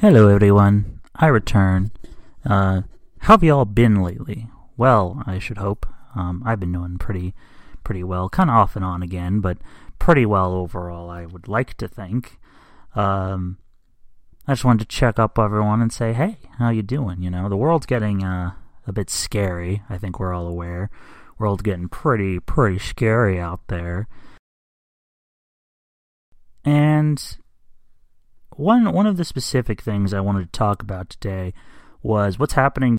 Hello, everyone. I return. Uh, how have you all been lately? Well, I should hope. Um, I've been doing pretty, pretty well. Kind of off and on again, but pretty well overall. I would like to think. Um, I just wanted to check up everyone and say, hey, how you doing? You know, the world's getting uh, a bit scary. I think we're all aware. World's getting pretty, pretty scary out there. And one one of the specific things I wanted to talk about today was what's happening in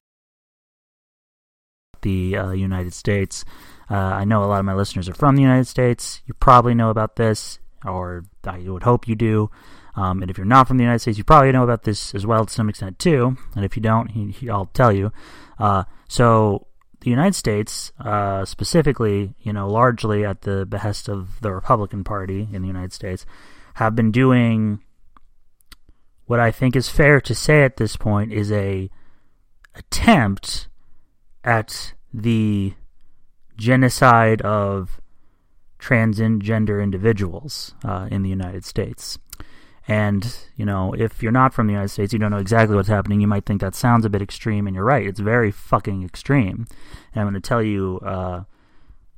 the uh, United States. Uh, I know a lot of my listeners are from the United States. You probably know about this, or I would hope you do. Um, and if you're not from the United States, you probably know about this as well to some extent too. And if you don't, he, he, I'll tell you. Uh, so the United States, uh, specifically, you know, largely at the behest of the Republican Party in the United States, have been doing what I think is fair to say at this point is a attempt at the genocide of transgender individuals uh, in the United States. And, you know, if you're not from the United States, you don't know exactly what's happening, you might think that sounds a bit extreme, and you're right. It's very fucking extreme. And I'm going to tell you, uh,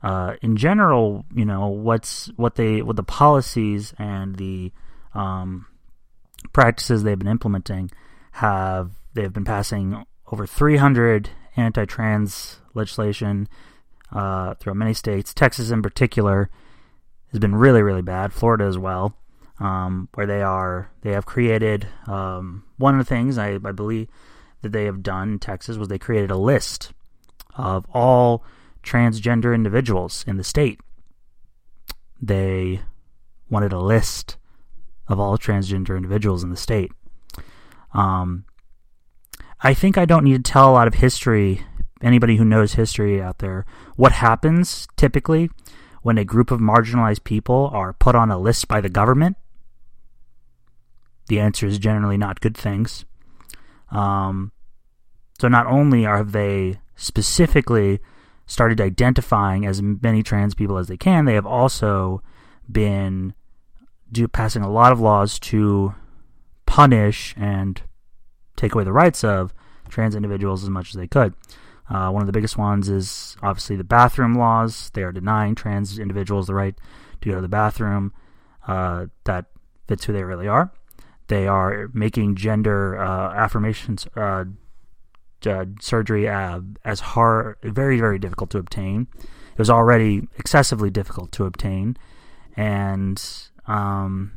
uh, in general, you know, what's, what they, what the policies and the, um, practices they've been implementing have, they've been passing over 300 anti-trans legislation, uh, throughout many states. Texas in particular has been really, really bad. Florida as well um, where they are they have created um, one of the things I, I believe that they have done in Texas was they created a list of all transgender individuals in the state. They wanted a list of all transgender individuals in the state. Um, I think I don't need to tell a lot of history. Anybody who knows history out there, what happens typically when a group of marginalized people are put on a list by the government the answer is generally not good things. Um, so not only have they specifically started identifying as many trans people as they can, they have also been do, passing a lot of laws to punish and take away the rights of trans individuals as much as they could. Uh, one of the biggest ones is obviously the bathroom laws. They are denying trans individuals the right to go to the bathroom. Uh, that fits who they really are. They are making gender uh, affirmations uh, uh, surgery uh, as hard, very, very difficult to obtain. It was already excessively difficult to obtain, and um,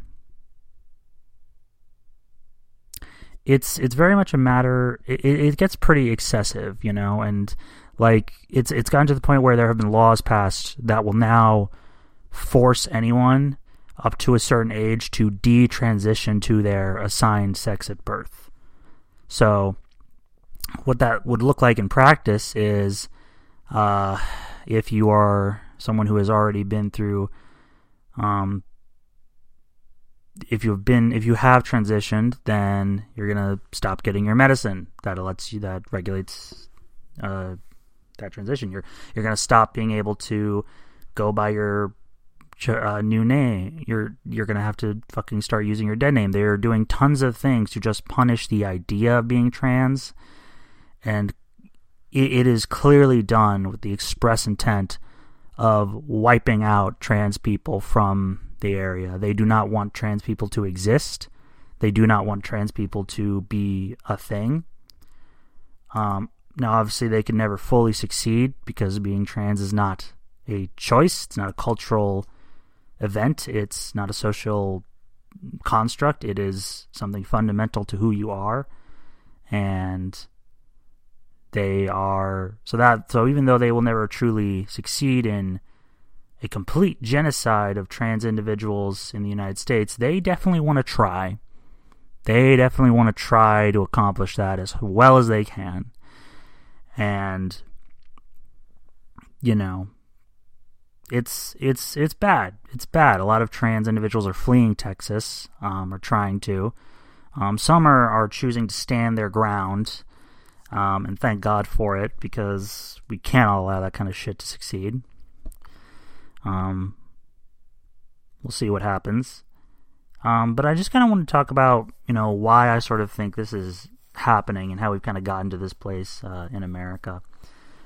it's it's very much a matter. It, it gets pretty excessive, you know, and like it's it's gotten to the point where there have been laws passed that will now force anyone up to a certain age to detransition to their assigned sex at birth. So, what that would look like in practice is uh, if you are someone who has already been through, um, if you've been, if you have transitioned, then you're gonna stop getting your medicine that lets you that regulates uh, that transition. You're you're gonna stop being able to go by your uh, new name. You're you're gonna have to fucking start using your dead name. They're doing tons of things to just punish the idea of being trans, and it, it is clearly done with the express intent of wiping out trans people from the area. They do not want trans people to exist. They do not want trans people to be a thing. Um, now, obviously, they can never fully succeed because being trans is not a choice. It's not a cultural event. It's not a social construct. It is something fundamental to who you are, and they are so that so even though they will never truly succeed in a complete genocide of trans individuals in the United States, they definitely want to try. They definitely want to try to accomplish that as well as they can. And you know, it's it's it's bad. It's bad. A lot of trans individuals are fleeing Texas, um, or trying to. Um, some are, are choosing to stand their ground, um, and thank God for it because we can't allow that kind of shit to succeed. Um, we'll see what happens. Um, but I just kind of want to talk about, you know, why I sort of think this is happening and how we've kind of gotten to this place uh, in America.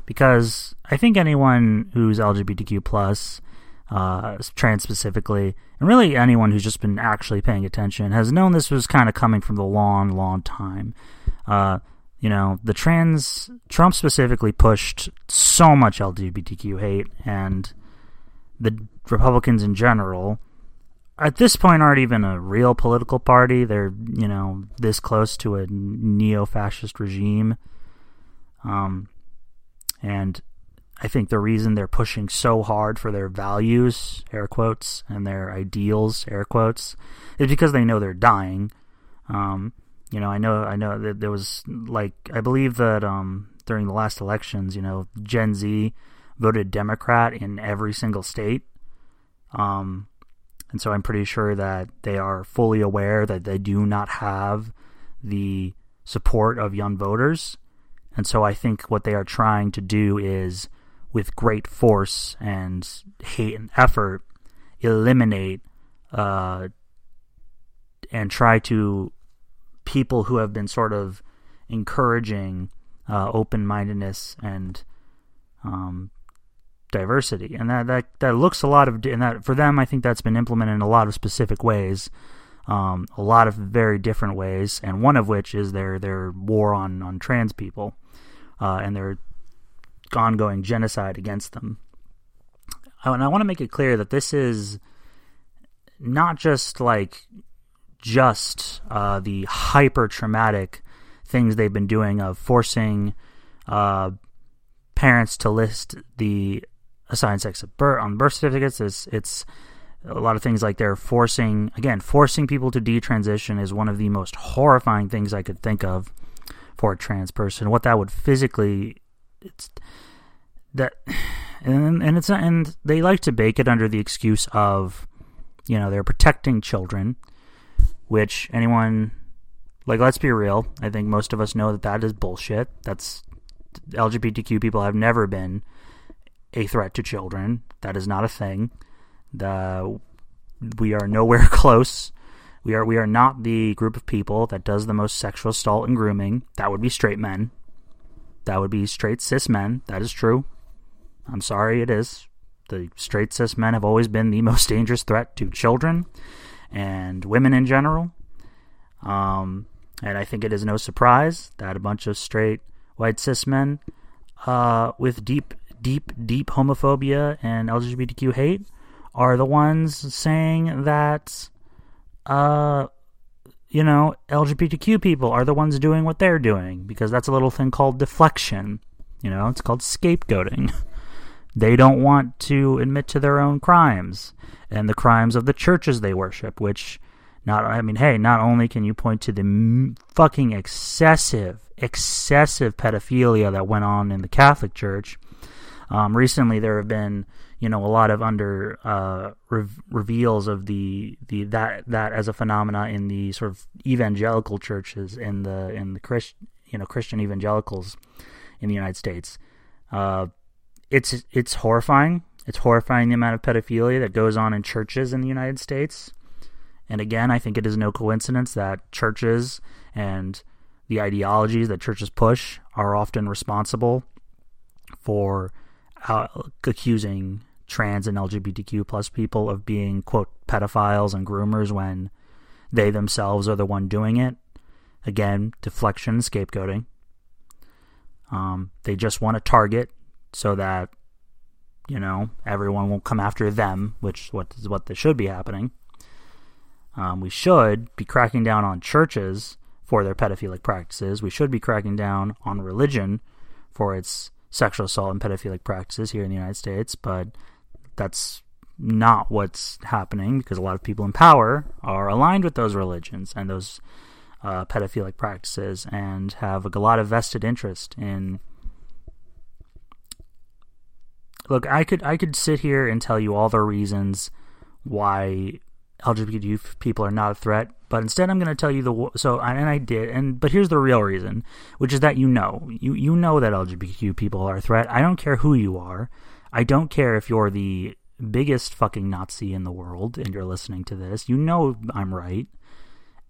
Because I think anyone who's LGBTQ plus, uh, trans specifically, and really anyone who's just been actually paying attention has known this was kind of coming from the long, long time. Uh, you know, the trans Trump specifically pushed so much LGBTQ hate, and the Republicans in general at this point aren't even a real political party. They're, you know, this close to a neo fascist regime. Um, and I think the reason they're pushing so hard for their values, air quotes, and their ideals, air quotes, is because they know they're dying. Um, you know, I know, I know that there was like, I believe that um, during the last elections, you know, Gen Z voted Democrat in every single state. Um, and so I'm pretty sure that they are fully aware that they do not have the support of young voters. And so I think what they are trying to do is, with great force and hate and effort, eliminate uh, and try to people who have been sort of encouraging uh, open mindedness and um, diversity, and that that that looks a lot of and that for them, I think that's been implemented in a lot of specific ways, um, a lot of very different ways, and one of which is their their war on on trans people, uh, and their ongoing genocide against them. And I want to make it clear that this is not just like just uh, the hyper traumatic things they've been doing of forcing uh, parents to list the assigned sex birth on birth certificates. It's it's a lot of things like they're forcing again forcing people to detransition is one of the most horrifying things I could think of for a trans person. What that would physically it's that and and it's and they like to bake it under the excuse of you know they're protecting children, which anyone like let's be real. I think most of us know that that is bullshit. That's LGBTQ people have never been a threat to children. That is not a thing. The, we are nowhere close. We are we are not the group of people that does the most sexual assault and grooming. That would be straight men. That would be straight cis men. That is true. I'm sorry, it is. The straight cis men have always been the most dangerous threat to children and women in general. Um, and I think it is no surprise that a bunch of straight white cis men uh, with deep deep, deep homophobia and LGBTQ hate are the ones saying that, uh, you know, LGBTQ people are the ones doing what they're doing because that's a little thing called deflection. You know, it's called scapegoating. they don't want to admit to their own crimes and the crimes of the churches they worship, which not I mean, hey, not only can you point to the fucking excessive, excessive pedophilia that went on in the Catholic Church, um, recently, there have been you know a lot of under uh, re- reveals of the the that that as a phenomena in the sort of evangelical churches in the in the Christ you know Christian evangelicals in the United States. Uh, it's it's horrifying. It's horrifying the amount of pedophilia that goes on in churches in the United States. And again, I think it is no coincidence that churches and the ideologies that churches push are often responsible for accusing trans and LGBTQ plus people of being quote pedophiles and groomers when they themselves are the one doing it. Again, deflection, scapegoating. Um, they just want to target so that you know everyone won't come after them, which what is what should be happening. Um, we should be cracking down on churches for their pedophilic practices. We should be cracking down on religion for its sexual assault and pedophilic practices here in the United States, but that's not what's happening because a lot of people in power are aligned with those religions and those uh, pedophilic practices and have a lot of vested interest in. Look, I could I could sit here and tell you all the reasons why LGBT people are not a threat, but instead I'm going to tell you the so and I did and but here's the real reason, which is that you know you you know that LGBTQ people are a threat. I don't care who you are. I don't care if you're the biggest fucking Nazi in the world and you're listening to this, you know I'm right.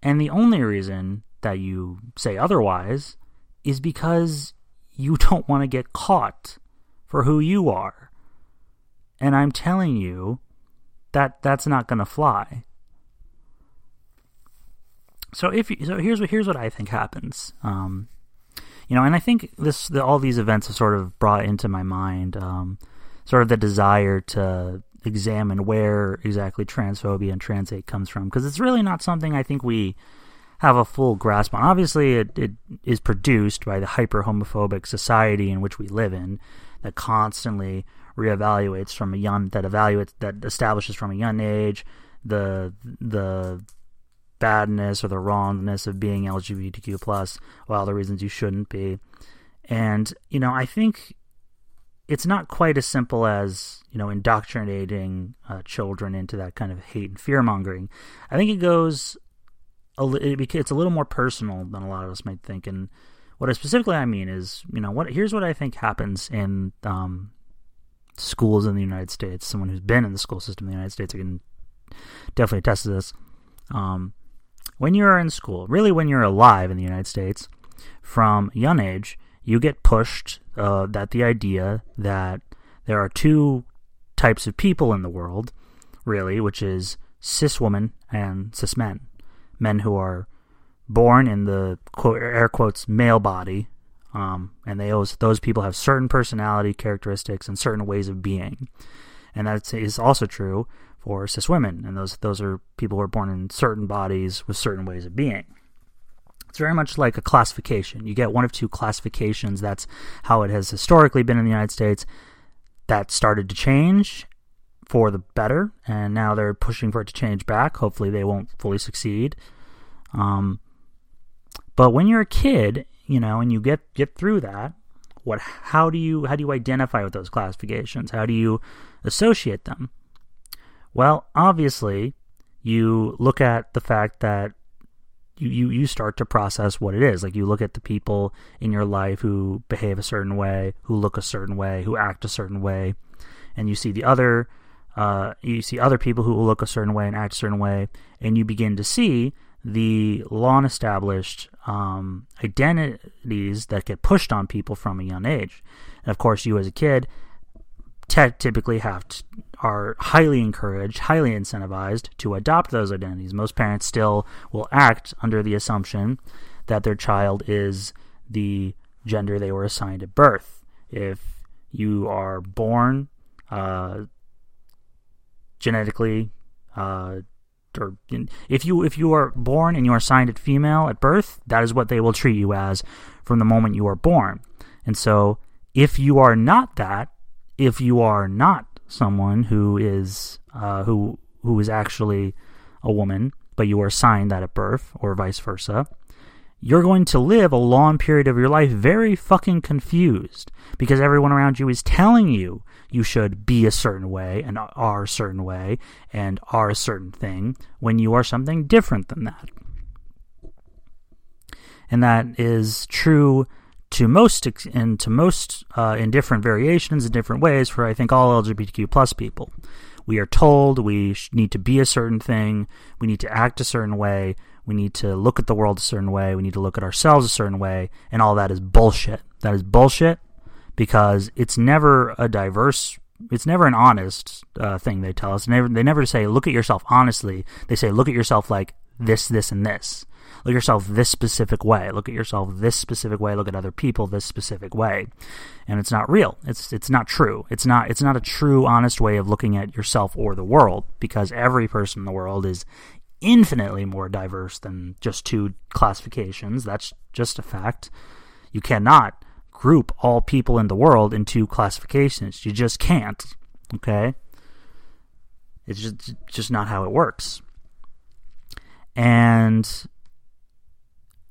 And the only reason that you say otherwise is because you don't want to get caught for who you are. And I'm telling you that that's not going to fly. So if so here's what here's what I think happens. Um, you know, and I think this the, all these events have sort of brought into my mind um, sort of the desire to examine where exactly transphobia and trans hate comes from because it's really not something I think we have a full grasp on. Obviously, it, it is produced by the hyper homophobic society in which we live in that constantly reevaluates from a young that evaluates that establishes from a young age the the badness or the wrongness of being LGBTQ plus, well, the reasons you shouldn't be. And, you know, I think it's not quite as simple as, you know, indoctrinating uh, children into that kind of hate and fear mongering. I think it goes, a, it, it's a little more personal than a lot of us might think. And what I specifically I mean is, you know, what here's what I think happens in um, schools in the United States. Someone who's been in the school system in the United States can definitely attest to this. Um, when you are in school, really when you're alive in the United States, from young age, you get pushed uh, that the idea that there are two types of people in the world, really, which is cis women and cis men. Men who are born in the quote, air quotes male body, um, and they those people have certain personality characteristics and certain ways of being, and that is also true for cis women, and those those are people who are born in certain bodies with certain ways of being. It's very much like a classification. You get one of two classifications. That's how it has historically been in the United States. That started to change for the better, and now they're pushing for it to change back. Hopefully, they won't fully succeed. Um, but when you're a kid, you know, and you get get through that, what? How do you how do you identify with those classifications? How do you associate them? Well, obviously, you look at the fact that you, you, you start to process what it is. Like you look at the people in your life who behave a certain way, who look a certain way, who act a certain way, and you see the other uh, you see other people who look a certain way and act a certain way, and you begin to see the long established um, identities that get pushed on people from a young age. And of course, you as a kid typically have to, are highly encouraged, highly incentivized to adopt those identities. Most parents still will act under the assumption that their child is the gender they were assigned at birth. If you are born uh, genetically, uh, or if you if you are born and you are assigned at female at birth, that is what they will treat you as from the moment you are born. And so, if you are not that, if you are not someone who is uh, who who is actually a woman, but you are assigned that at birth, or vice versa, you're going to live a long period of your life very fucking confused because everyone around you is telling you you should be a certain way and are a certain way and are a certain thing when you are something different than that. And that is true to most and to most uh, in different variations in different ways for I think all LGBTQ plus people. We are told we need to be a certain thing, we need to act a certain way, we need to look at the world a certain way, we need to look at ourselves a certain way, and all that is bullshit. That is bullshit because it's never a diverse it's never an honest uh, thing they tell us. Never, they never say look at yourself honestly. They say look at yourself like this, this, and this look at yourself this specific way. Look at yourself this specific way. Look at other people this specific way. And it's not real. It's it's not true. It's not it's not a true honest way of looking at yourself or the world because every person in the world is infinitely more diverse than just two classifications. That's just a fact. You cannot group all people in the world into classifications. You just can't. Okay? It's just just not how it works. And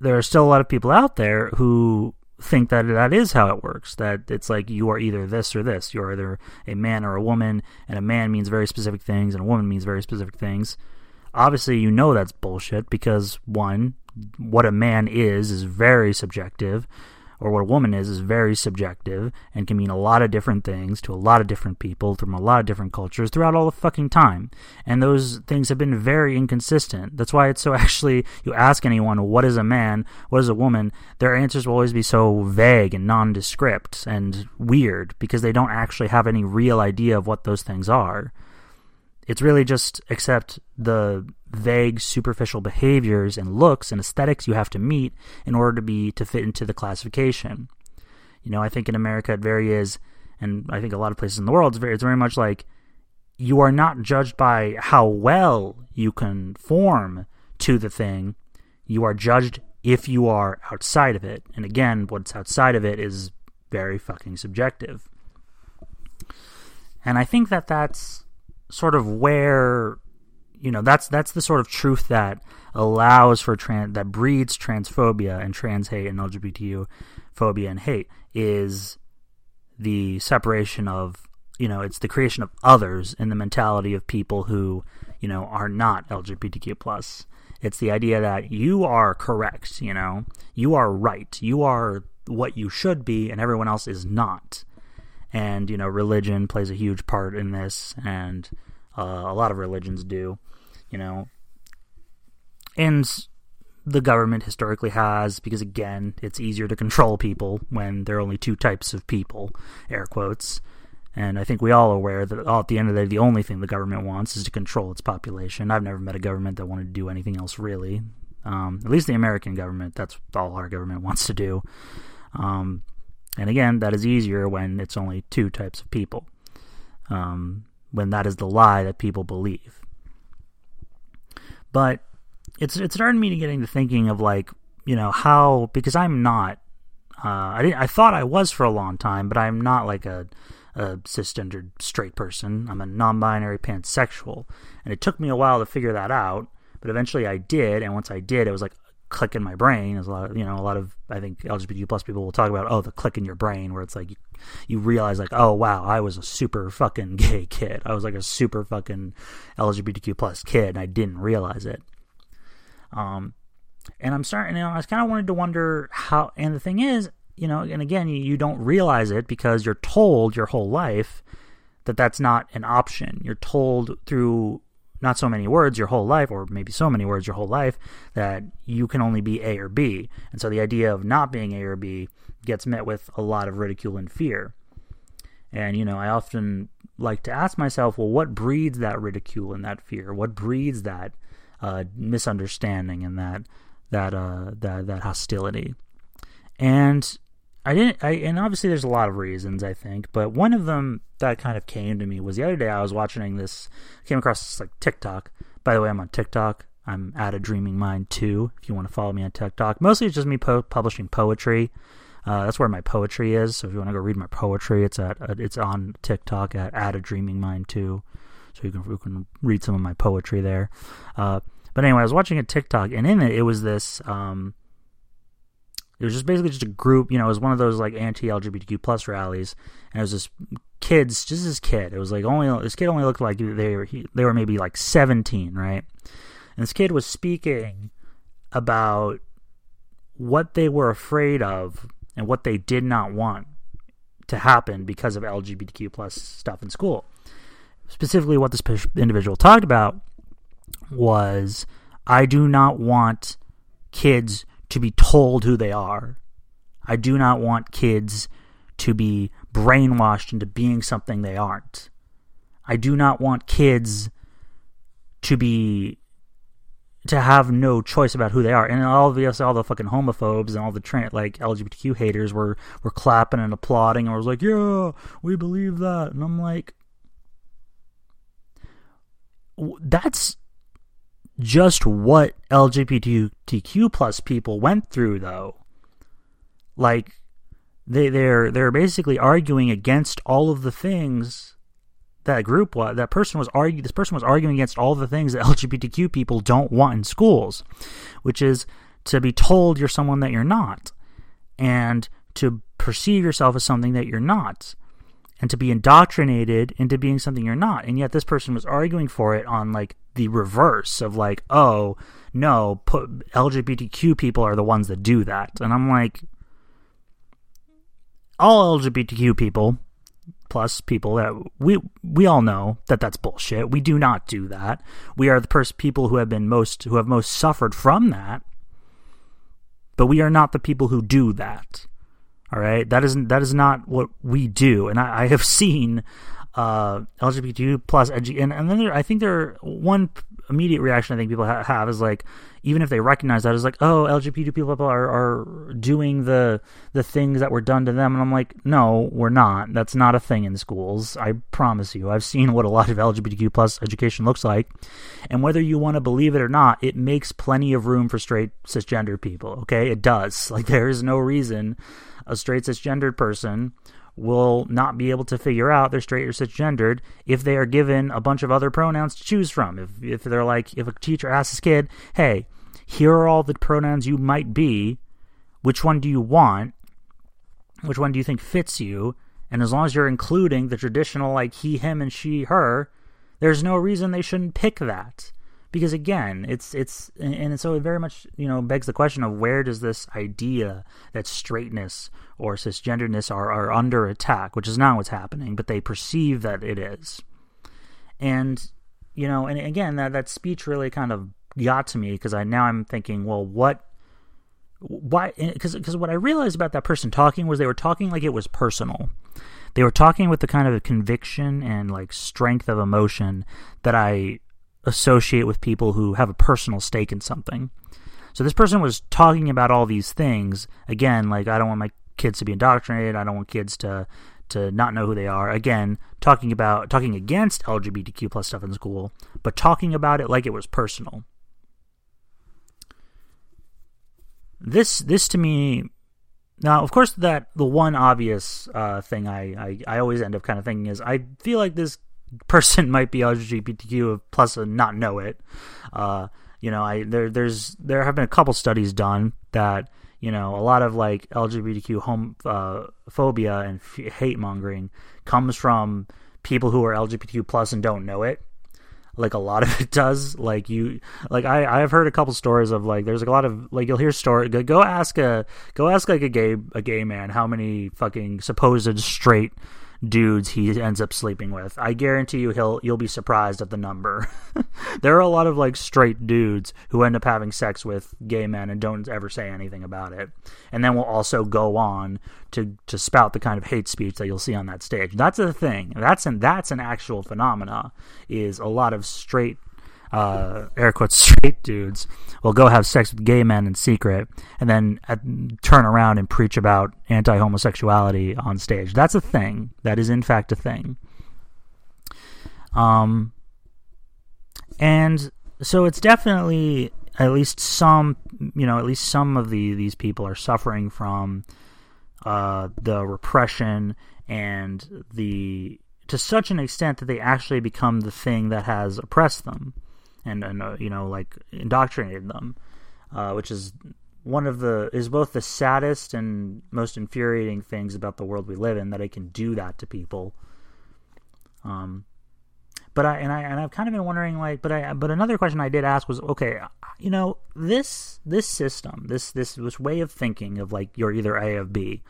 there are still a lot of people out there who think that that is how it works. That it's like you are either this or this. You're either a man or a woman, and a man means very specific things, and a woman means very specific things. Obviously, you know that's bullshit because one, what a man is is very subjective. or what a woman is is very subjective and can mean a lot of different things to a lot of different people from a lot of different cultures throughout all the fucking time. And those things have been very inconsistent. That's why it's so actually, you ask anyone, what is a man? What is a woman? Their answers will always be so vague and nondescript and weird because they don't actually have any real idea of what those things are. It's really just accept the vague, superficial behaviors and looks and aesthetics you have to meet in order to be to fit into the classification. You know, I think in America it very is, and I think a lot of places in the world it's very, it's very much like you are not judged by how well you conform to the thing. You are judged if you are outside of it. And again, what's outside of it is very fucking subjective. And I think that that's sort of where you know that's that's the sort of truth that allows for trans that breeds transphobia and trans hate and LGBTQ phobia and hate is the separation of you know it's the creation of others in the mentality of people who you know are not LGBTQ plus. It's the idea that you are correct, you know, you are right, you are what you should be, and everyone else is not and you know religion plays a huge part in this, and uh, a lot of religions do, you know, and the government historically has because again it's easier to control people when there are only two types of people air quotes. And i think we all are aware that all, at the end of the day the only thing the government wants is to control its population. I've never met a government that wanted to do anything else really. Um, at least the american government that's all our government wants to do. Um, and again, that is easier when it's only two types of people. Um, when that is the lie that people believe. But it's it started me to getting to thinking of like you know how because I'm not uh, I didn't I thought I was for a long time, but I'm not like a a cisgendered straight person. I'm a non-binary pansexual, and it took me a while to figure that out. But eventually I did, and once I did, it was like, click in my brain is a lot of, you know a lot of i think lgbtq plus people will talk about oh the click in your brain where it's like you, you realize like oh wow i was a super fucking gay kid. I was like a super fucking lgbtq plus kid and i didn't realize it. Um and i'm starting you know i kind of wanted to wonder how and the thing is you know and again you, you don't realize it because you're told your whole life that that's not an option. You're told through not so many words your whole life, or maybe so many words your whole life, that you can only be A or B. And so the idea of not being A or B gets met with a lot of ridicule and fear. And, you know, I often like to ask myself, well, what breeds that ridicule and that fear? What breeds that uh, misunderstanding and that that uh, that that hostility? And I didn't. I and obviously there's a lot of reasons I think, but one of them that kind of came to me was the other day I was watching this, came across this like TikTok. By the way, I'm on TikTok. I'm at a dreaming mind too. If you want to follow me on TikTok, mostly it's just me po- publishing poetry. Uh, that's where my poetry is. So if you want to go read my poetry, it's at uh, it's on TikTok at at a dreaming mind too. So you can you can read some of my poetry there. Uh, but anyway, I was watching a TikTok, and in it, it was this. Um, it was just basically just a group, you know, it was one of those like anti-LGBTQ plus rallies, and it was this kids, just this kid. It was like only this kid only looked like they were he, they were maybe like 17, right? And this kid was speaking about what they were afraid of and what they did not want to happen because of LGBTQ plus stuff in school. Specifically, what this individual talked about was, I do not want kids to be told who they are. I do not want kids to be brainwashed into being something they aren't. I do not want kids to be to have no choice about who they are. And all all the fucking homophobes and all the like LGBTQ haters were were clapping and applauding and was like, "Yeah, we believe that." And I'm like that's just what LGBTQ plus people went through, though. Like they they're they're basically arguing against all of the things that group was that person was arguing this person was arguing against all the things that LGBTQ people don't want in schools, which is to be told you're someone that you're not, and to perceive yourself as something that you're not and to be indoctrinated into being something you're not. And yet this person was arguing for it on like the reverse of like, oh, no, put, LGBTQ people are the ones that do that. And I'm like, all LGBTQ people plus people that we we all know that that's bullshit. We do not do that. We are the pers- people who have been most who have most suffered from that. But we are not the people who do that. All right, that isn't that is not what we do. And I, I have seen uh, LGBTQ plus edu- and and then there, I think there one immediate reaction I think people ha- have is like even if they recognize that is like oh LGBTQ people are are doing the the things that were done to them and I'm like no we're not. That's not a thing in schools. I promise you. I've seen what a lot of LGBTQ plus education looks like. And whether you want to believe it or not it makes plenty of room for straight cisgender people okay? It does. Like there is no reason a straight cisgendered person will not be able to figure out they're straight or cisgendered if they are given a bunch of other pronouns to choose from. If if they're like if a teacher asks his kid, "Hey, here are all the pronouns you might be. Which one do you want? Which one do you think fits you?" And as long as you're including the traditional like he, him, and she, her, there's no reason they shouldn't pick that because again it's it's and so it very much you know begs the question of where does this idea that straightness or cisgenderedness are, are under attack which is not what's happening but they perceive that it is. And you know and again that that speech really kind of got to me because i now i'm thinking well what why eh, because because what i realized about that person talking was they were talking like it was personal. They were talking with the kind of conviction and like strength of emotion that i associate with people who have a personal stake in something. So this person was talking about all these things again, like I don't want my kids to be indoctrinated. I don't want kids to to not know who they are. Again, talking about talking against LGBTQ plus stuff in school, but talking about it like it was personal. This this to me now, of course, that the one obvious uh, thing I, I I always end up kind of thinking is I feel like this person might be LGBTQ plus not know it. Uh, you know, I there there's there have been a couple studies done that you know a lot of like LGBTQ home uh, phobia and f- hate mongering comes from people who are LGBTQ plus and don't know it. Like a lot of it does. Like you, like I, I've heard a couple stories of like there's like a lot of like you'll hear story. Go, go ask a go ask like a gay a gay man how many fucking supposed straight dudes he ends up sleeping with. I guarantee you he'll you'll be surprised at the number. there are a lot of like straight dudes who end up having sex with gay men and don't ever say anything about it. And then will also go on to to spout the kind of hate speech that you'll see on that stage. That's the thing. That's an that's an actual phenomena is a lot of straight uh, air quotes straight dudes will go have sex with gay men in secret and then uh, turn around and preach about anti homosexuality on stage. That's a thing. That is in fact a thing. Um, and so it's definitely at least some, you know, at least some of the these people are suffering from uh, the repression and the to such an extent that they actually become the thing that has oppressed them and and uh, you know like indoctrinated them, uh, which is one of the is both the saddest and most infuriating things about the world we live in that it can do that to people. Um, but I and I and I've kind of been wondering like, but I but another question I did ask was okay, you know this this system this this this way of thinking of like you're either A or B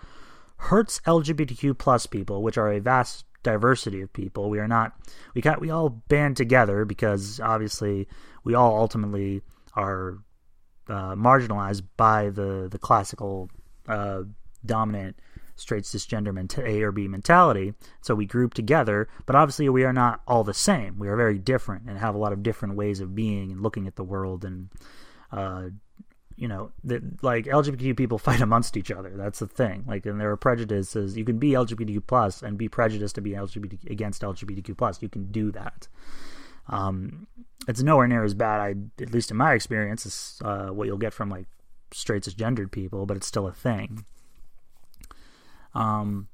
hurts LGBTQ plus people, which are a vast diversity of people. We are not we got we all band together because obviously we all ultimately are uh, marginalized by the the classical uh, dominant straight cisgender A or B mentality. So we group together, but obviously we are not all the same. We are very different and have a lot of different ways of being and looking at the world and uh, you know that like LGBTQ people fight amongst each other. That's the thing. Like, and there are prejudices. You can be LGBTQ plus and be prejudiced to be LGBT against LGBTQ plus. You can do that. Um, it's nowhere near as bad. I at least in my experience is uh, what you'll get from like straight cisgendered people, but it's still a thing. Um,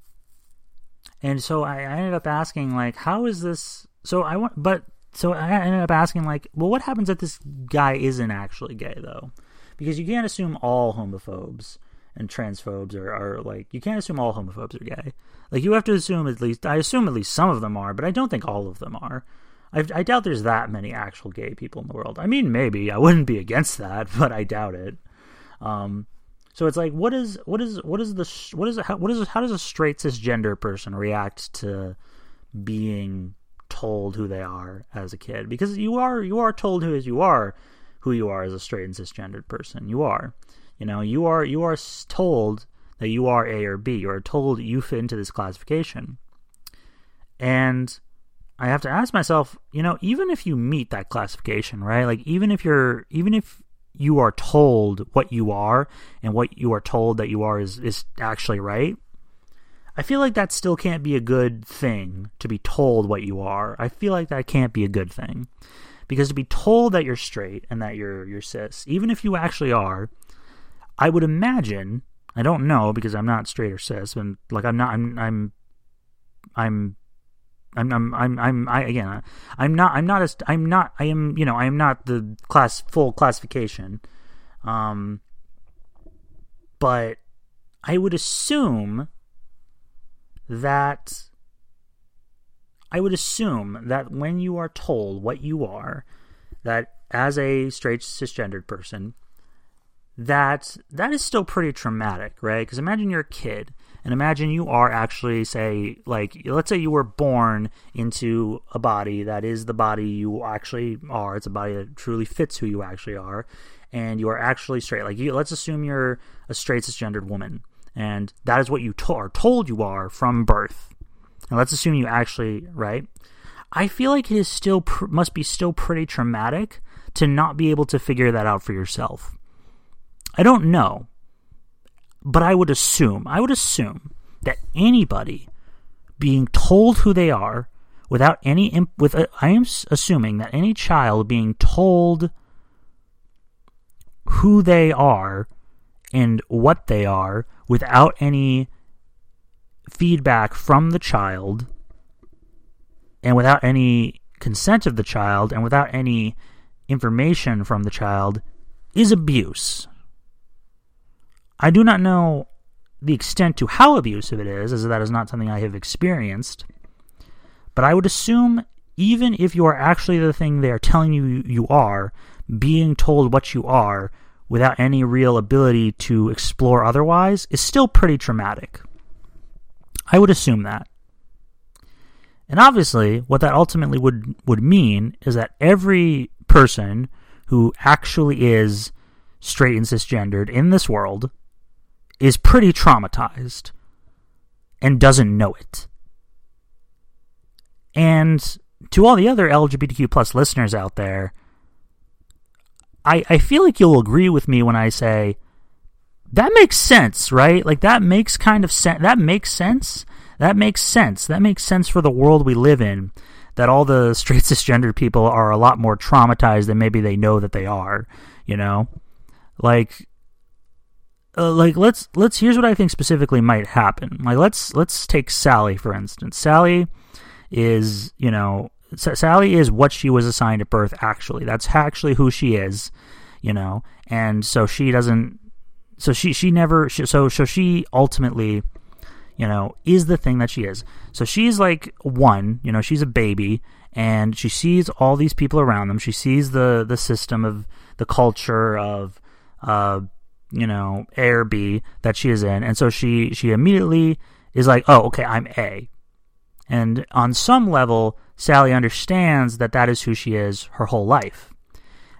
and so I, I ended up asking like, how is this? So I want, but so I ended up asking like, well, what happens if this guy isn't actually gay though? Because you can't assume all homophobes and transphobes are, are like you can't assume all homophobes are gay. Like you have to assume at least I assume at least some of them are, but I don't think all of them are. I, I doubt there's that many actual gay people in the world. I mean, maybe I wouldn't be against that, but I doubt it. Um, So it's like, what is what is what is the what is how, what is how does a straight cisgender person react to being told who they are as a kid? Because you are you are told who as you are who you are as a straight and cisgendered person. You are, you know, you are you are told that you are A or B. You are told you fit into this classification, and I have to ask myself, you know, even if you meet that classification, right? Like even if you're even if you are told what you are and what you are told that you are is, is actually right, I feel like that still can't be a good thing to be told what you are. I feel like that can't be a good thing. Because to be told that you're straight and that you're you're cis, even if you actually are, I would imagine I don't know because I'm not straight or cis, and like I'm not I'm I'm I'm I'm I'm I'm, I'm I again I'm not I'm not as I'm not I am you know I am not the class full classification, um, but I would assume that I would assume that when you are told what you are, that as a straight cisgendered person, that that is still pretty traumatic, right? Because imagine you're a kid and imagine you are actually, say, like, let's say you were born into a body that is the body you actually are. It's a body that truly fits who you actually are. And you are actually straight. Like, you, let's assume you're a straight cisgendered woman. And that is what you to- are told you are from birth. And let's assume you actually, right? I feel like it is still, pr- must be still pretty traumatic to not be able to figure that out for yourself. I don't know but I would assume, I would assume that anybody being told who they are without any imp- with a, I am assuming that any child being told who they are and what they are without any feedback from the child and without any consent of the child and without any information from the child is abuse. I do not know the extent to how abusive it is, as that is not something I have experienced. But I would assume, even if you are actually the thing they are telling you you are, being told what you are without any real ability to explore otherwise is still pretty traumatic. I would assume that. And obviously, what that ultimately would, would mean is that every person who actually is straight and cisgendered in this world is pretty traumatized and doesn't know it. And to all the other LGBTQ plus listeners out there, I, I feel like you'll agree with me when I say that makes sense, right? Like that makes kind of sense. That makes sense. That makes sense. That makes sense for the world we live in. That all the straight cisgender people are a lot more traumatized than maybe they know that they are. You know, like uh, like let's let's here's what I think specifically might happen. Like let's let's take Sally for instance. Sally is you know S- Sally is what she was assigned at birth. Actually, that's actually who she is. You know, and so she doesn't. So she she never. She, so so she ultimately, you know, is the thing that she is. So she's like one. You know, she's a baby, and she sees all these people around them. She sees the the system of the culture of. Uh, you know, A or B that she is in. And so she, she immediately is like, oh, okay, I'm A. And on some level, Sally understands that that is who she is her whole life.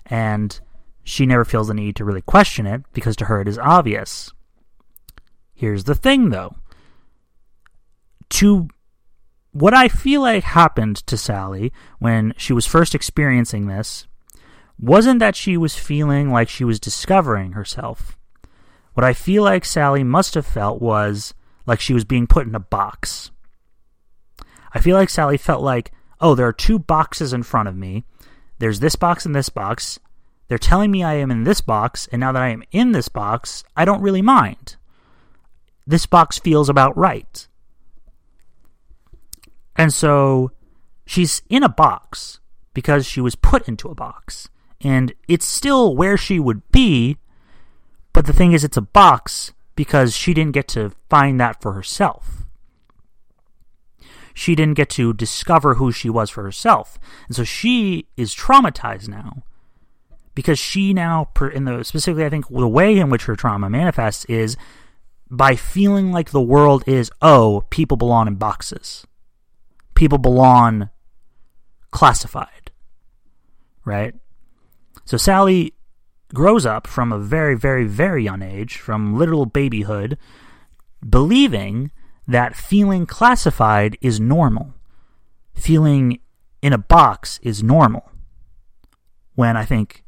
And she never feels the need to really question it because to her it is obvious. Here's the thing though. To what I feel like happened to Sally when she was first experiencing this wasn't that she was feeling like she was discovering herself. What I feel like Sally must have felt was like she was being put in a box. I feel like Sally felt like, oh, there are two boxes in front of me. There's this box and this box. They're telling me I am in this box, and now that I am in this box, I don't really mind. This box feels about right. And so she's in a box because she was put into a box. And it's still where she would be, but the thing is, it's a box because she didn't get to find that for herself. She didn't get to discover who she was for herself. And so she is traumatized now because she now, in the specifically, I think the way in which her trauma manifests is by feeling like the world is, oh, people belong in boxes. People belong classified. Right? So Sally grows up from a very, very, very young age, from literal babyhood, believing that feeling classified is normal. Feeling in a box is normal. When I think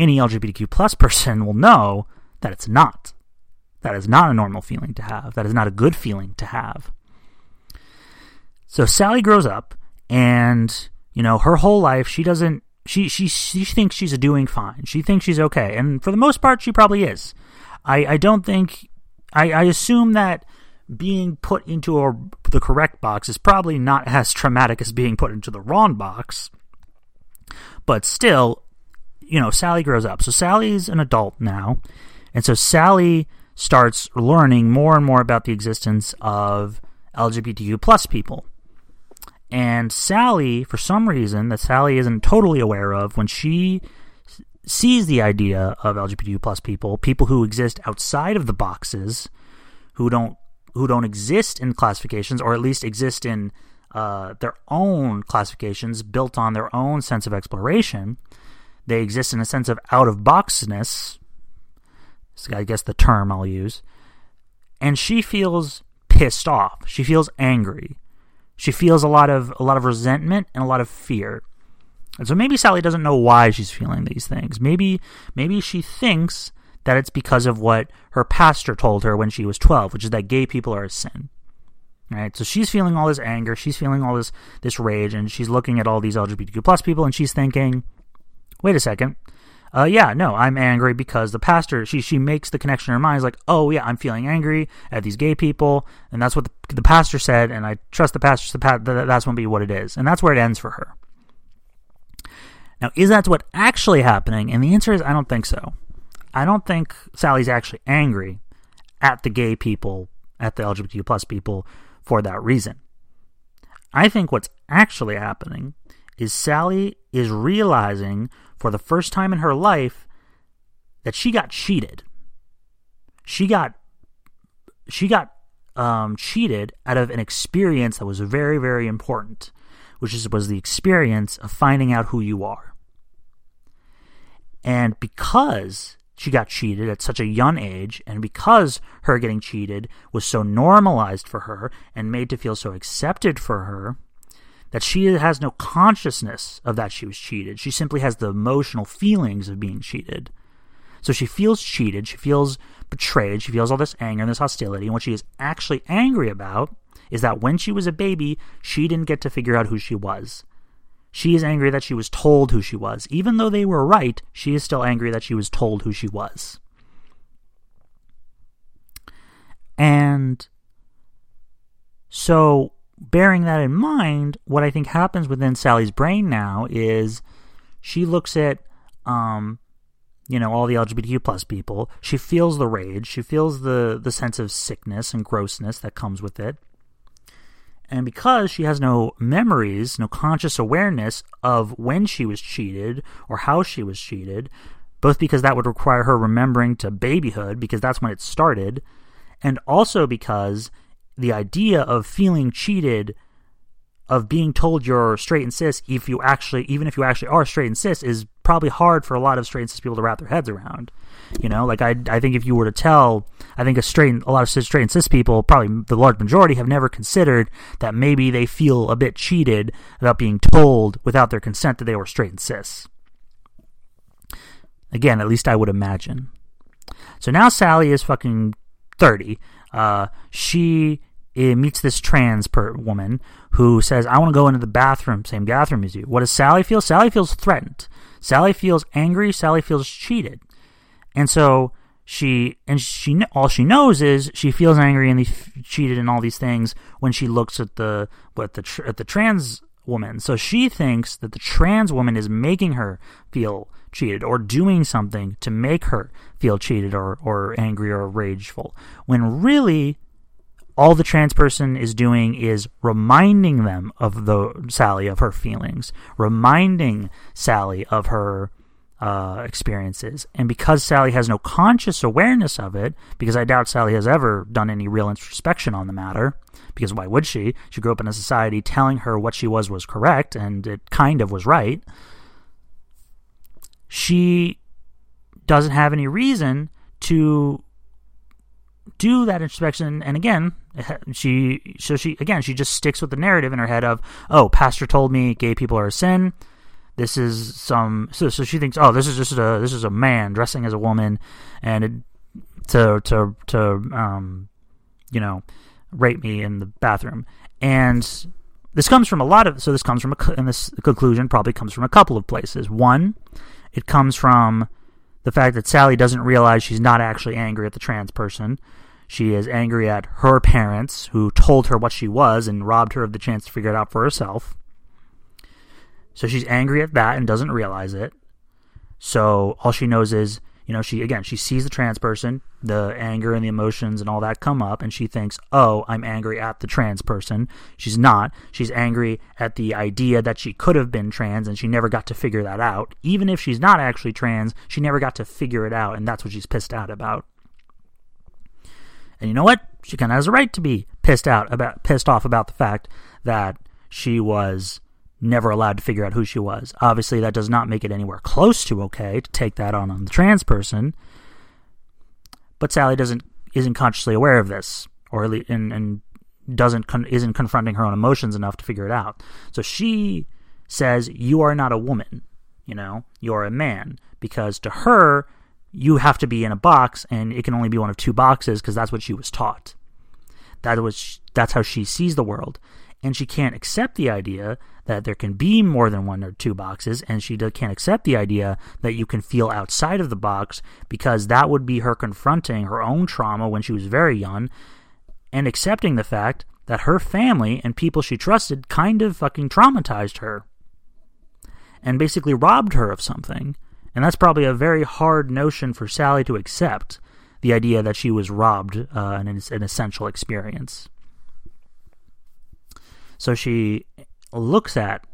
any LGBTQ plus person will know that it's not. That is not a normal feeling to have. That is not a good feeling to have. So Sally grows up and, you know, her whole life she doesn't she she she thinks she's doing fine. She thinks she's okay. And for the most part she probably is. I, I don't think I, I assume that being put into a, the correct box is probably not as traumatic as being put into the wrong box. But still, you know, Sally grows up. So Sally's an adult now. And so Sally starts learning more and more about the existence of LGBTQ plus people. And Sally, for some reason that Sally isn't totally aware of, when she sees the idea of LGBTQ plus people, people who exist outside of the boxes, who don't who don't exist in classifications, or at least exist in uh, their own classifications built on their own sense of exploration. They exist in a sense of out of boxness, I guess the term I'll use. And she feels pissed off. She feels angry. She feels a lot of a lot of resentment and a lot of fear. And so maybe Sally doesn't know why she's feeling these things. Maybe maybe she thinks that it's because of what her pastor told her when she was 12, which is that gay people are a sin. Right? So she's feeling all this anger, she's feeling all this this rage and she's looking at all these LGBTQ plus people and she's thinking, "Wait a second uh, yeah, no, I'm angry because the pastor, she, she makes the connection in her mind, is like, oh, yeah, I'm feeling angry at these gay people, and that's what the, the pastor said, and I trust the pastor, the that that's going to be what it is. And that's where it ends for her. Now, is that what actually happening? And the answer is, I don't think so. I don't think Sally's actually angry at the gay people, at the LGBTQ plus people for that reason. I think what's actually happening is Sally is realizing for the first time in her life that she got cheated. She got she got um, cheated out of an experience that was very very important, which is was the experience of finding out who you are. And because she got cheated at such a young age, and because her getting cheated was so normalized for her and made to feel so accepted for her, that she has no consciousness of that she was cheated. She simply has the emotional feelings of being cheated. So she feels cheated, she feels betrayed, she feels all this anger and this hostility. And what she is actually angry about is that when she was a baby, she didn't get to figure out who she was. She is angry that she was told who she was. Even though they were right, she is still angry that she was told who she was. And so bearing that in mind, what I think happens within Sally's brain now is she looks at, um, you know, all the LGBTQ plus people. She feels the rage. She feels the the sense of sickness and grossness that comes with it. And because she has no memories, no conscious awareness of when she was cheated or how she was cheated, both because that would require her remembering to babyhood because that's when it started, and also because the idea of feeling cheated of being told you're straight and cis if you actually even if you actually are straight and cis is probably hard for a lot of straight and cis people to wrap their heads around. You know like i i think if you were to tell i think a straight a lot of cis, straight and cis people probably the large majority have never considered that maybe they feel a bit cheated about being told without their consent that they were straight and cis. Again at least i would imagine. So now sally is fucking 30 uh, she uh, meets this trans per woman who says, I want to go into the bathroom, same bathroom as you. What does Sally feel? Sally feels threatened. Sally feels angry. Sally feels cheated. And so she, and she, all she knows is she feels angry and cheated and all these things when she looks at the, what the, at the trans woman. So she thinks that the trans woman is making her feel cheated or doing something to make her feel cheated or, or angry or rageful. When really, all the trans person is doing is reminding them of the Sally of her feelings, reminding Sally of her uh, experiences. And because Sally has no conscious awareness of it, because I doubt Sally has ever done any real introspection on the matter, because why would she? She grew up in a society telling her what she was was correct, and it kind of was right. She doesn't have any reason to do that introspection and again she so she again she just sticks with the narrative in her head of oh pastor told me gay people are a sin. This is some so, so she thinks oh this is just a this is a man dressing as a woman and it, to to to um you know rape me in the bathroom. And this comes from a lot of so this comes from a and this conclusion probably comes from a couple of places. One it comes from the fact that Sally doesn't realize she's not actually angry at the trans person. She is angry at her parents who told her what she was and robbed her of the chance to figure it out for herself. So she's angry at that and doesn't realize it. So all she knows is you know, she again, she sees the trans person, the anger and the emotions and all that come up, and she thinks, "Oh, I'm angry at the trans person." She's not. She's angry at the idea that she could have been trans and she never got to figure that out. Even if she's not actually trans, she never got to figure it out, and that's what she's pissed out about. And you know what? She kind of has a right to be pissed out about, pissed off about the fact that she was never allowed to figure out who she was. Obviously, that does not make it anywhere close to okay to take that on on the trans person. But Sally doesn't isn't consciously aware of this, or at and, and doesn't con- isn't confronting her own emotions enough to figure it out. So she says, "You are not a woman. You know, you're a man." Because to her, you have to be in a box, and it can only be one of two boxes because that's what she was taught. That was that's how she sees the world, and she can't accept the idea that there can be more than one or two boxes, and she can't accept the idea that you can feel outside of the box because that would be her confronting her own trauma when she was very young and accepting the fact that her family and people she trusted kind of fucking traumatized her and basically robbed her of something. And that's probably a very hard notion for Sally to accept the idea that she was robbed uh, essential experience. So she looks at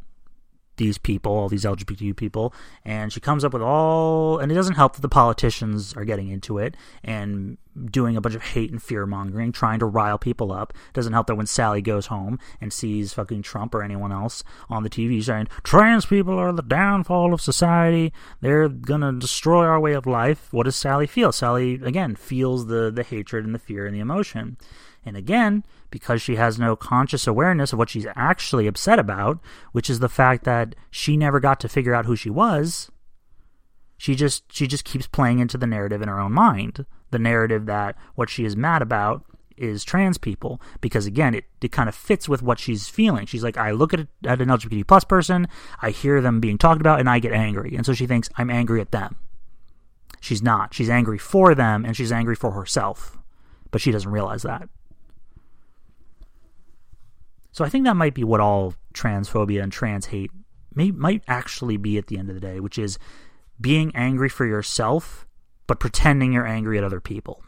these people, all these LGBT people, and she comes up with all. And it doesn't help that the politicians are getting into it and doing a bunch of hate and fear mongering, trying to rile people up. It doesn't help that when Sally goes home and sees fucking Trump or anyone else on the TV saying trans people are the downfall of society. They're gonna destroy our way of life. What does Sally feel? Sally again feels the the hatred and the fear and the emotion. And again, because she has no conscious awareness of what she's actually upset about, which is the fact that she never got to figure out who she was, she just she just keeps playing into the narrative in her own mind. The narrative that what she is mad about is trans people. Because again it, it kind of fits with what she's feeling. She's like i look at, at an lgbt plus person i hear them being talked about and i get angry. And so she thinks i'm angry at them. She's not. She's angry for them and she's angry for herself. But she doesn't realize that so I think that might be what all transphobia and trans hate may, might actually be at the end of the day, which is being angry for yourself, but pretending you're angry at other people.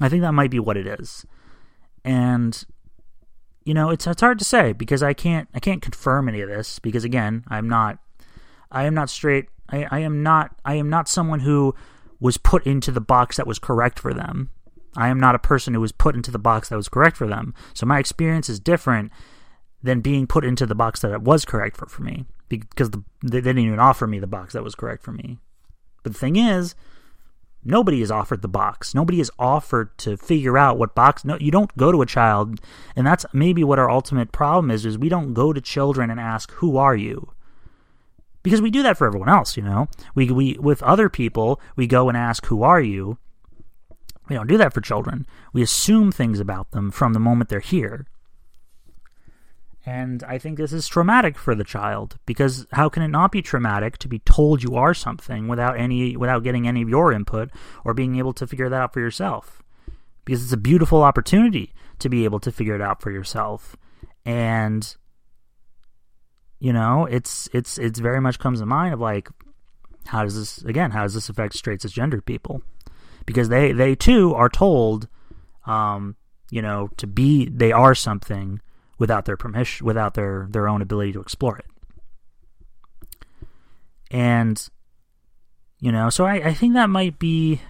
I think that might be what it is. And you know, it's it's hard to say because I can't I can't confirm any of this because again, I'm not I am not straight I, I am not I am not someone who was put into the box that was correct for them. I am not a person who was put into the box that was correct for them. So my experience is different than being put into the box that it was correct for, for me because the, they didn't even offer me the box that was correct for me. But the thing is, nobody is offered the box. Nobody is offered to figure out what box. No, you don't go to a child, and that's maybe what our ultimate problem is. Is we don't go to children and ask, "Who are you?" Because we do that for everyone else, you know. We we with other people, we go and ask, "Who are you?" We don't do that for children. We assume things about them from the moment they're here. And I think this is traumatic for the child because how can it not be traumatic to be told you are something without any without getting any of your input or being able to figure that out for yourself? Because it's a beautiful opportunity to be able to figure it out for yourself. And you know, it's it's it's very much comes to mind of like how does this again, how does this affect straight cisgender people? Because they they too are told, um, you know, to be they are something without their permission, without their their own ability to explore it. And, you know, so I, I think that might be.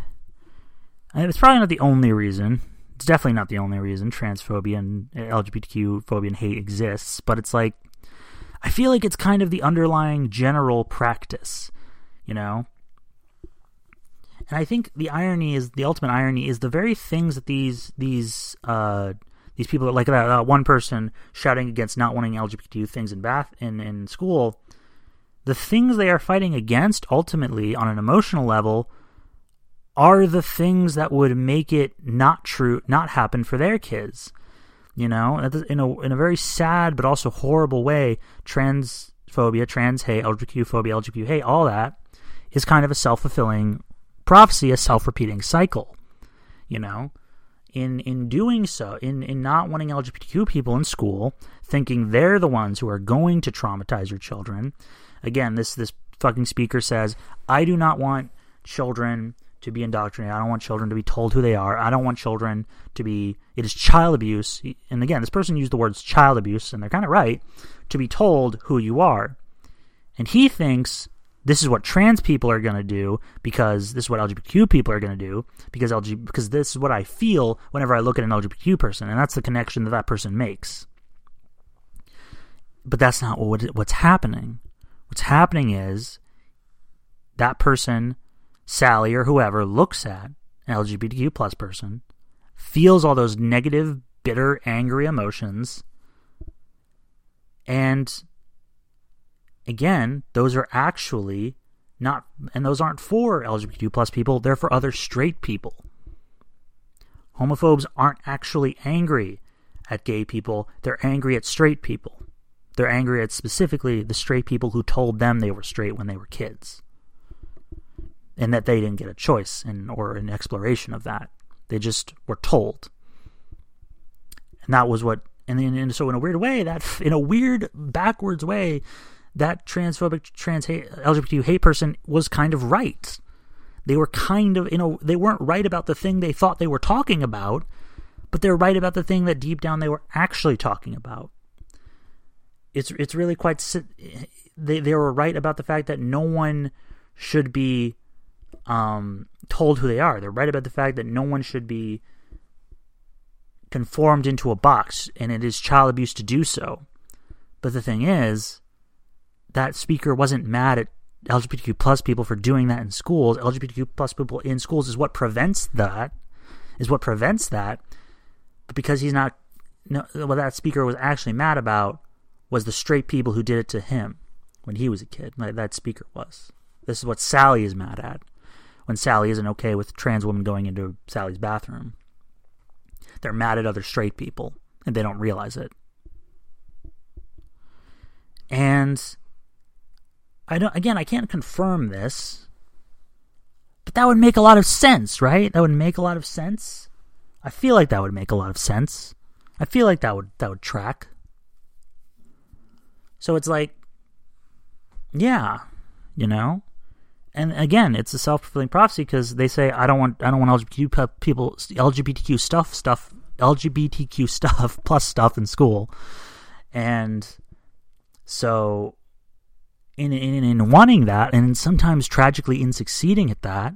It's probably not the only reason. It's definitely not the only reason transphobia and LGBTQ phobia and hate exists, but it's like. I feel like it's kind of the underlying general practice, you know? And I think the irony is the ultimate irony is the very things that these these uh, these people like that uh, one person shouting against not wanting LGBTQ things in bath in in school, the things they are fighting against ultimately on an emotional level are the things that would make it not true, not happen for their kids. You know, in a in a very sad but also horrible way, transphobia, trans hate, LGBTQ phobia, LGBTQ hate, all that is kind of a self fulfilling prophecy, a self repeating cycle. You know, in in doing so, in in not wanting LGBTQ people in school, thinking they're the ones who are going to traumatize your children. Again, this this fucking speaker says, I do not want children to be indoctrinated. I don't want children to be told who they are. I don't want children to be. It is child abuse. And again, this person used the words child abuse, and they're kind of right, to be told who you are. And he thinks this is what trans people are going to do because this is what LGBTQ people are going to do because LG because this is what I feel whenever I look at an LGBTQ person, and that's the connection that that person makes. But that's not what what's happening. What's happening is that person, Sally or whoever, looks at an LGBTQ plus person, feels all those negative, bitter, angry emotions, and again, those are actually not, and those aren't for LGBTQ plus people, they're for other straight people. Homophobes aren't actually angry at gay people, they're angry at straight people. They're angry at specifically the straight people who told them they were straight when they were kids. And that they didn't get a choice in, or an exploration of that. They just were told. And that was what, and, then, and so in a weird way, that, in a weird, backwards way, that transphobic trans hate, LGBTQ hate person was kind of right. They were kind of, you know, they weren't right about the thing they thought they were talking about, but they're right about the thing that deep down they were actually talking about. It's it's really quite they they were right about the fact that no one should be um, told who they are. They're right about the fact that no one should be conformed into a box, and it is child abuse to do so. But the thing is, that speaker wasn't mad at LGBTQ plus people for doing that in schools. LGBTQ plus people in schools is what prevents that, is what prevents that. But because he's not, no, what that speaker was actually mad about was the straight people who did it to him when he was a kid. Like that speaker was. This is what Sally is mad at when Sally isn't okay with trans women going into Sally's bathroom. They're mad at other straight people and they don't realize it. And I don't again I can't confirm this. But that would make a lot of sense, right? That would make a lot of sense. I feel like that would make a lot of sense. I feel like that would that would track. So it's like yeah, you know? And again, it's a self-fulfilling prophecy because they say I don't want I don't want LGBTQ people LGBTQ stuff stuff LGBTQ stuff plus stuff in school. And so in, in, in wanting that, and sometimes tragically in succeeding at that,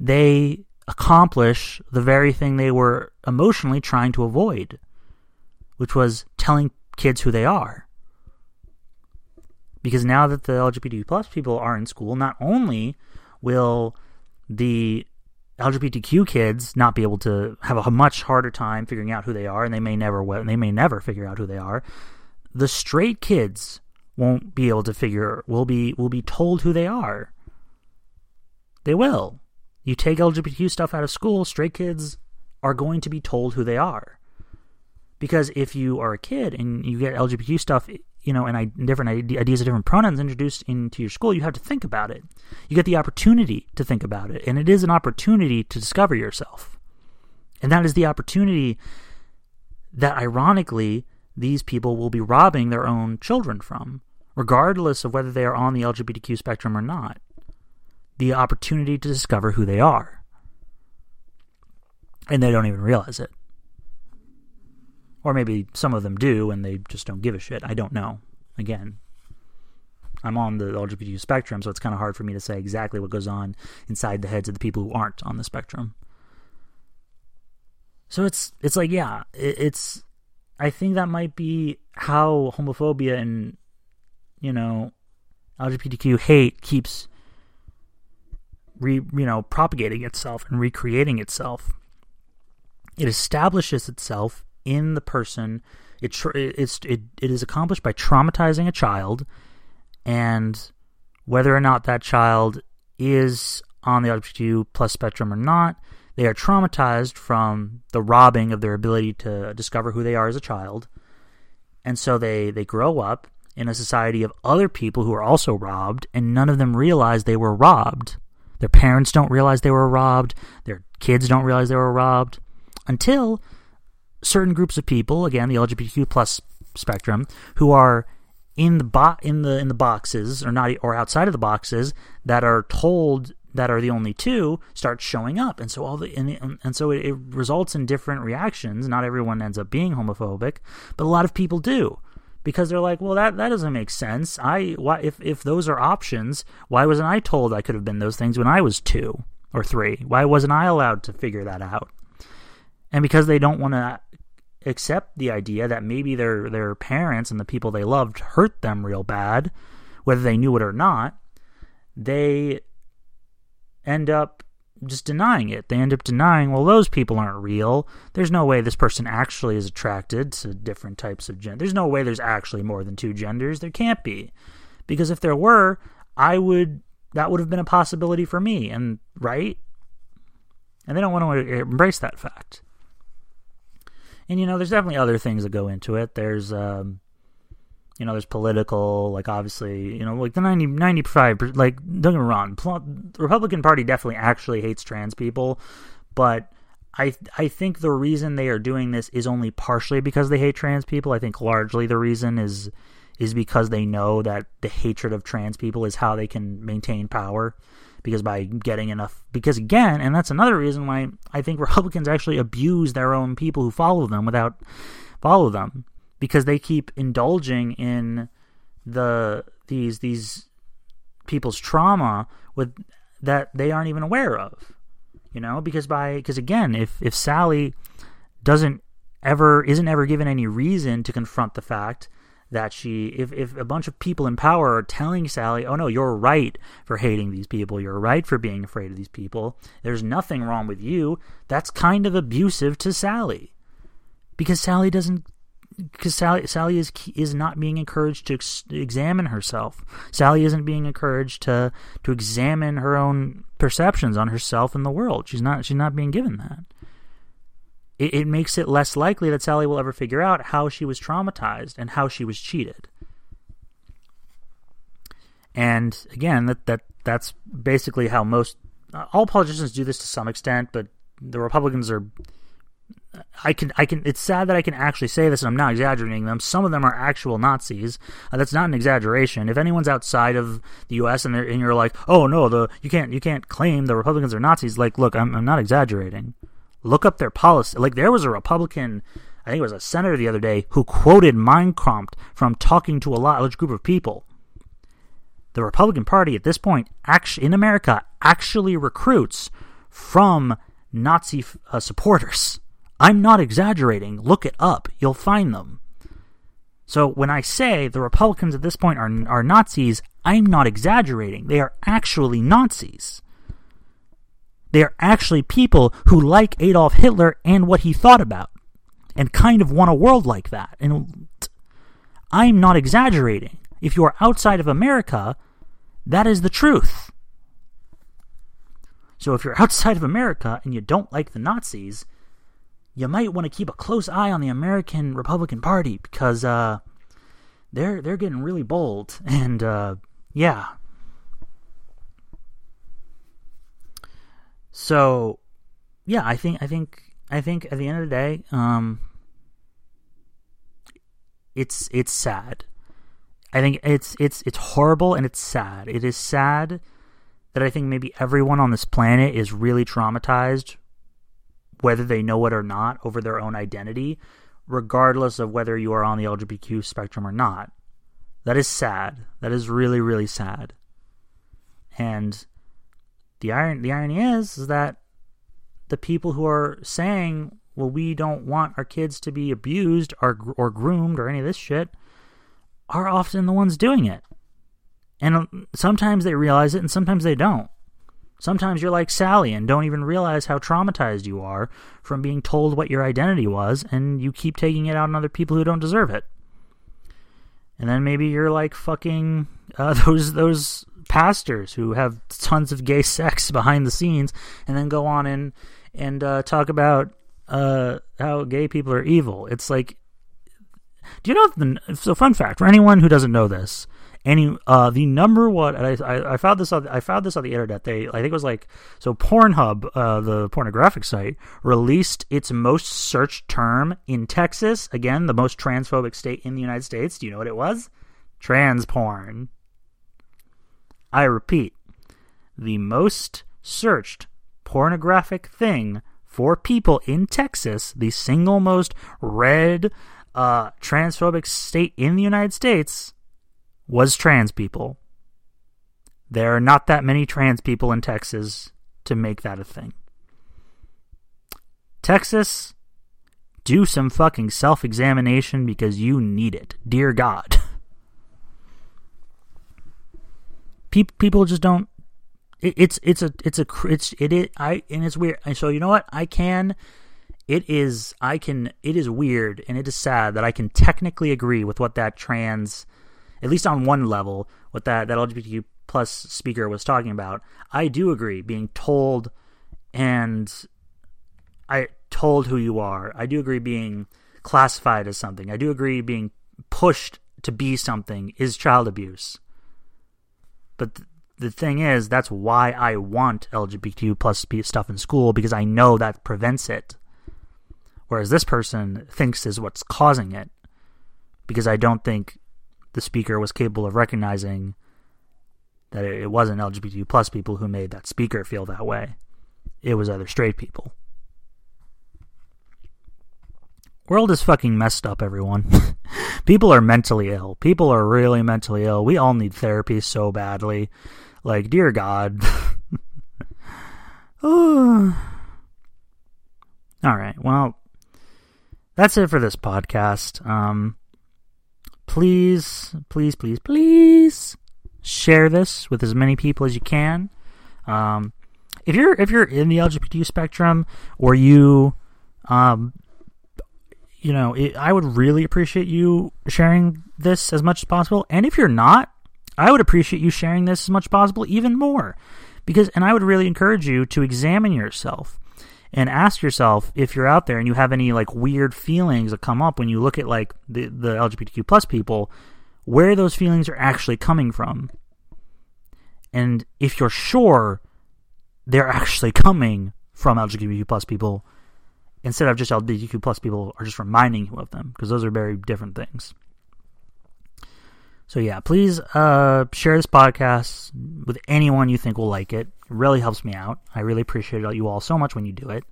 they accomplish the very thing they were emotionally trying to avoid, which was telling kids who they are. Because now that the LGBT plus people are in school, not only will the LGBTQ kids not be able to have a much harder time figuring out who they are, and they may never they may never figure out who they are. The straight kids won't be able to figure will be will be told who they are. They will. You take LGBTQ stuff out of school, straight kids are going to be told who they are. Because if you are a kid and you get LGBTQ stuff, you know, and different ideas of different pronouns introduced into your school, you have to think about it. You get the opportunity to think about it, and it is an opportunity to discover yourself. And that is the opportunity that, ironically, these people will be robbing their own children from regardless of whether they are on the LGBTQ spectrum or not, the opportunity to discover who they are. And they don't even realize it. Or maybe some of them do and they just don't give a shit. I don't know. Again, I'm on the LGBTQ spectrum, so it's kind of hard for me to say exactly what goes on inside the heads of the people who aren't on the spectrum. So it's it's like yeah, it, it's I think that might be how homophobia and you know LGBTQ hate keeps re you know propagating itself and recreating itself. It establishes itself in the person. It it's it, it is accomplished by traumatizing a child, and whether or not that child is on the LGBTQ plus spectrum or not, they are traumatized from the robbing of their ability to discover who they are as a child. And so they, they grow up in a society of other people who are also robbed, and none of them realize they were robbed. Their parents don't realize they were robbed. Their kids don't realize they were robbed until certain groups of people, again, the LGBTQ plus spectrum, who are in the bo- in the in the boxes or not or outside of the boxes that are told that are the only two start showing up and so all the and, and so it, it, results in different reactions not everyone ends up being homophobic but a lot of people do because they're like well that that doesn't make sense. I why if if those are options why wasn't i told i could have been those things when i was 2 or 3 why wasn't i allowed to figure that out? And because they don't want to accept the idea that maybe their their parents and the people they loved hurt them real bad whether they knew it or not they end up just denying it. They end up denying, well, those people aren't real. There's no way this person actually is attracted to different types of gender. There's no way there's actually more than two genders. There can't be. Because if there were, I would that would have been a possibility for me and right? And they don't want to embrace that fact. And you know, there's definitely other things that go into it. There's um you know, there's political, like obviously, you know, like the 90, 95, like, don't get me wrong, the Republican Party definitely actually hates trans people, but I, I think the reason they are doing this is only partially because they hate trans people. I think largely the reason is, is because they know that the hatred of trans people is how they can maintain power. Because by getting enough, because again, and that's another reason why I think Republicans actually abuse their own people who follow them without follow them because they keep indulging in the these these people's trauma with that they aren't even aware of you know because by because again if if Sally doesn't ever isn't ever given any reason to confront the fact that she if, if a bunch of people in power are telling Sally, "Oh no, you're right for hating these people. You're right for being afraid of these people. There's nothing wrong with you." That's kind of abusive to Sally. Because Sally doesn't because Sally Sally is is not being encouraged to ex- examine herself. Sally isn't being encouraged to to examine her own perceptions on herself and the world. She's not she's not being given that. It, it makes it less likely that Sally will ever figure out how she was traumatized and how she was cheated. And again, that that that's basically how most all politicians do this to some extent, but the Republicans are I can, I can. It's sad that I can actually say this, and I'm not exaggerating them. Some of them are actual Nazis. Uh, that's not an exaggeration. If anyone's outside of the U.S. and, and you're like, "Oh no, the you can't, you can't claim the Republicans are Nazis," like, look, I'm, I'm not exaggerating. Look up their policy. Like there was a Republican, I think it was a senator the other day, who quoted Mein Kampf from talking to a large group of people. The Republican Party at this point, actually in America, actually recruits from Nazi uh, supporters. I'm not exaggerating. Look it up. You'll find them. So when I say the Republicans at this point are, are Nazis, I'm not exaggerating. They are actually Nazis. They are actually people who like Adolf Hitler and what he thought about, and kind of want a world like that. And I'm not exaggerating. If you are outside of America, that is the truth. So if you're outside of America and you don't like the Nazis, you might want to keep a close eye on the American Republican Party because uh, they're they're getting really bold and uh, yeah. So yeah, I think I think I think at the end of the day, um, it's it's sad. I think it's it's it's horrible and it's sad. It is sad that I think maybe everyone on this planet is really traumatized whether they know it or not, over their own identity, regardless of whether you are on the LGBTQ spectrum or not. That is sad. That is really, really sad. And the iron the irony is, is that the people who are saying, "Well, we don't want our kids to be abused or or groomed or any of this shit," are often the ones doing it. And um, sometimes they realize it, and sometimes they don't. Sometimes you're like Sally and don't even realize how traumatized you are from being told what your identity was, and you keep taking it out on other people who don't deserve it. And then maybe you're like fucking uh, those those pastors who have tons of gay sex behind the scenes, and then go on and and uh, talk about uh, how gay people are evil. It's like, do you know the so fun fact for anyone who doesn't know this? Any uh, the number one, I, I, I found this on I found this on the internet. They I think it was like so Pornhub, uh, the pornographic site, released its most searched term in Texas. Again, the most transphobic state in the United States. Do you know what it was? Trans porn. I repeat, the most searched pornographic thing for people in Texas, the single most read uh, transphobic state in the United States, was trans people. There are not that many trans people in Texas to make that a thing. Texas, do some fucking self examination because you need it. Dear God. People just don't. it's it's a it's a it's it is I and it's weird. So you know what I can. It is I can it is weird and it is sad that I can technically agree with what that trans at least on one level, what that, that LGBTQ plus speaker was talking about. I do agree being told and I told who you are. I do agree being classified as something. I do agree being pushed to be something is child abuse. But th- the thing is, that's why I want LGBTQ plus stuff in school because I know that prevents it. Whereas this person thinks is what's causing it because I don't think the speaker was capable of recognizing that it wasn't LGBTQ plus people who made that speaker feel that way. It was other straight people. World is fucking messed up, everyone. people are mentally ill. People are really mentally ill. We all need therapy so badly. Like, dear God. all right. Well, that's it for this podcast. Um, please, please, please, please share this with as many people as you can. Um, if you're if you're in the LGBT spectrum or you, um, you know, it, I would really appreciate you sharing this as much as possible. And if you're not, I would appreciate you sharing this as much as possible, even more, because and I would really encourage you to examine yourself and ask yourself if you're out there and you have any like weird feelings that come up when you look at like the, the LGBTQ plus people, where those feelings are actually coming from. And if you're sure they're actually coming from LGBTQ plus people, instead of just LGBTQ plus people are just reminding you of them, because those are very different things. So yeah, please uh, share this podcast with anyone you think will like it. It really helps me out. I really appreciate you all so much when you do it.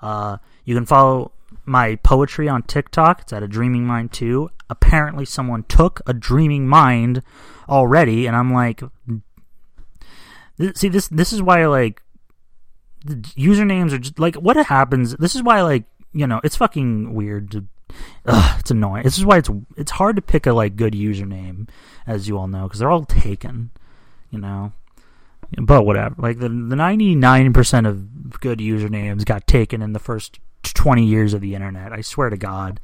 Uh, you can follow my poetry on TikTok. It's at a Dreaming Mind too. Apparently, someone took a Dreaming Mind already, and I'm like, see this. This is why like the usernames are just like what happens. This is why like you know it's fucking weird to Ugh, it's annoying. This is why it's it's hard to pick a like good username, as you all know, because they're all taken. You know, but whatever. Like the the ninety nine percent of good usernames got taken in the first twenty years of the internet. I swear to God.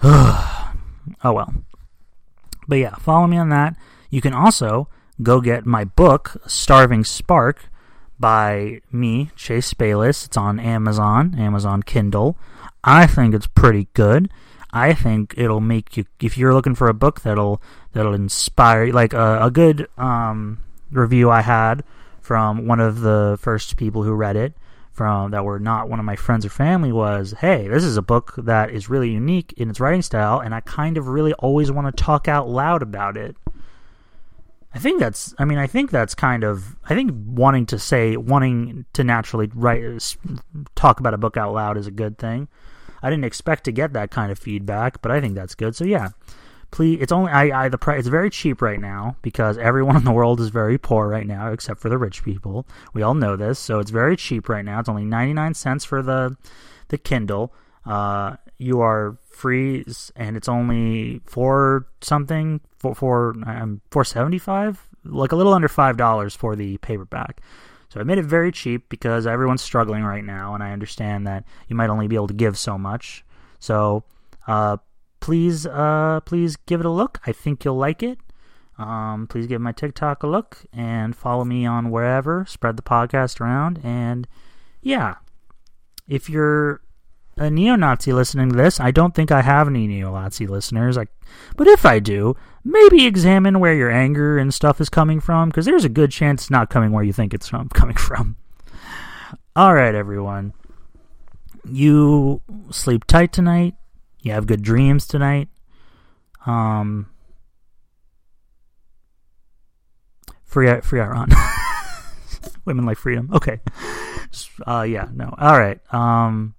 oh well. But yeah, follow me on that. You can also go get my book, Starving Spark, by me, Chase Bayless. It's on Amazon, Amazon Kindle. I think it's pretty good. I think it'll make you if you're looking for a book that'll that'll inspire. Like a, a good um, review I had from one of the first people who read it from that were not one of my friends or family was, "Hey, this is a book that is really unique in its writing style, and I kind of really always want to talk out loud about it." I think that's. I mean, I think that's kind of. I think wanting to say, wanting to naturally write, talk about a book out loud is a good thing. I didn't expect to get that kind of feedback, but I think that's good. So yeah, please it's only i i the price it's very cheap right now because everyone in the world is very poor right now except for the rich people. We all know this. So it's very cheap right now. It's only 99 cents for the the kindle. Uh you are free and it's only for something for for um 475 like a little under five dollars for the paperback so I made it very cheap because everyone's struggling right now, and I understand that you might only be able to give so much. So uh, please, uh, please give it a look. I think you'll like it. Um, please give my TikTok a look and follow me on wherever. Spread the podcast around, and yeah, if you're a neo-Nazi listening to this, I don't think I have any neo-Nazi listeners. I, but if I do, maybe examine where your anger and stuff is coming from, because there's a good chance it's not coming where you think it's from coming from. All right, everyone. You sleep tight tonight. You have good dreams tonight. Um, free, free Iran. Women like freedom. Okay. Uh, yeah. No. All right. Um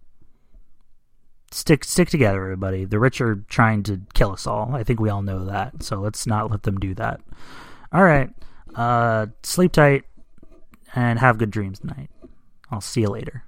stick stick together, everybody. The rich are trying to kill us all. I think we all know that. So let's not let them do that. All right. Uh, sleep tight and have good dreams tonight. I'll see you later.